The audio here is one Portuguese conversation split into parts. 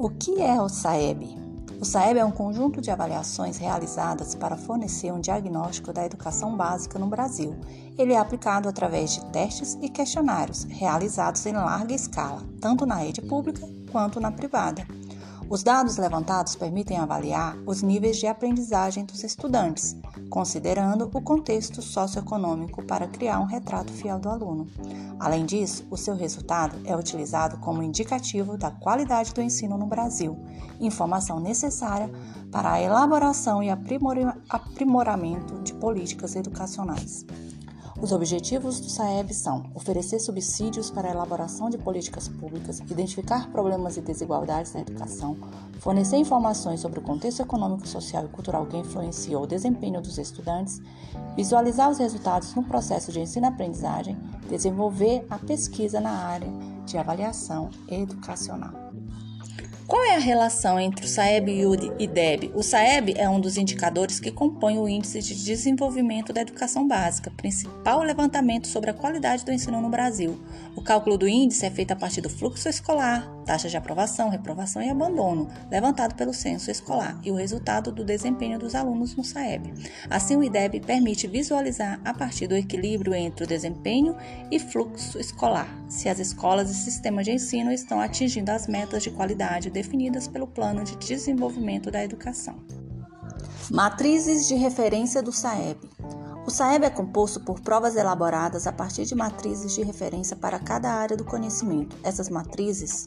O que é o SAEB? O SAEB é um conjunto de avaliações realizadas para fornecer um diagnóstico da educação básica no Brasil. Ele é aplicado através de testes e questionários realizados em larga escala, tanto na rede pública quanto na privada. Os dados levantados permitem avaliar os níveis de aprendizagem dos estudantes, considerando o contexto socioeconômico para criar um retrato fiel do aluno. Além disso, o seu resultado é utilizado como indicativo da qualidade do ensino no Brasil, informação necessária para a elaboração e aprimoramento de políticas educacionais. Os objetivos do SAEB são oferecer subsídios para a elaboração de políticas públicas, identificar problemas e desigualdades na educação, fornecer informações sobre o contexto econômico, social e cultural que influenciou o desempenho dos estudantes, visualizar os resultados no processo de ensino-aprendizagem, desenvolver a pesquisa na área de avaliação educacional. Qual é a relação entre o SAEB e o IDEB? O SAEB é um dos indicadores que compõe o Índice de Desenvolvimento da Educação Básica, principal levantamento sobre a qualidade do ensino no Brasil. O cálculo do índice é feito a partir do fluxo escolar, taxa de aprovação, reprovação e abandono, levantado pelo censo escolar, e o resultado do desempenho dos alunos no SAEB. Assim, o IDEB permite visualizar a partir do equilíbrio entre o desempenho e fluxo escolar, se as escolas e sistemas de ensino estão atingindo as metas de qualidade definidas pelo Plano de Desenvolvimento da Educação. Matrizes de referência do SAEB. O SAEB é composto por provas elaboradas a partir de matrizes de referência para cada área do conhecimento. Essas matrizes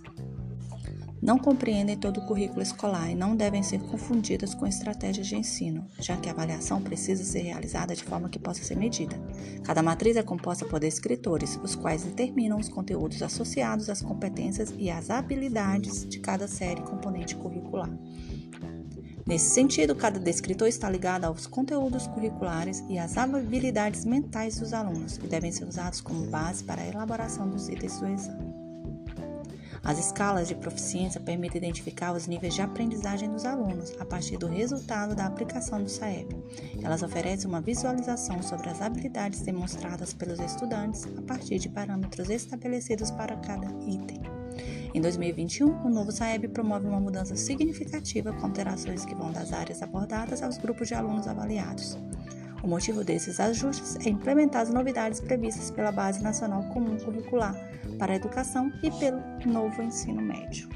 não compreendem todo o currículo escolar e não devem ser confundidas com estratégias de ensino, já que a avaliação precisa ser realizada de forma que possa ser medida. Cada matriz é composta por descritores, os quais determinam os conteúdos associados às competências e às habilidades de cada série componente curricular. Nesse sentido, cada descritor está ligado aos conteúdos curriculares e às habilidades mentais dos alunos e devem ser usados como base para a elaboração dos itens do exame. As escalas de proficiência permitem identificar os níveis de aprendizagem dos alunos a partir do resultado da aplicação do SAEB. Elas oferecem uma visualização sobre as habilidades demonstradas pelos estudantes a partir de parâmetros estabelecidos para cada item. Em 2021, o novo SAEB promove uma mudança significativa com alterações que vão das áreas abordadas aos grupos de alunos avaliados. O motivo desses ajustes é implementar as novidades previstas pela Base Nacional Comum Curricular para a Educação e pelo novo ensino médio.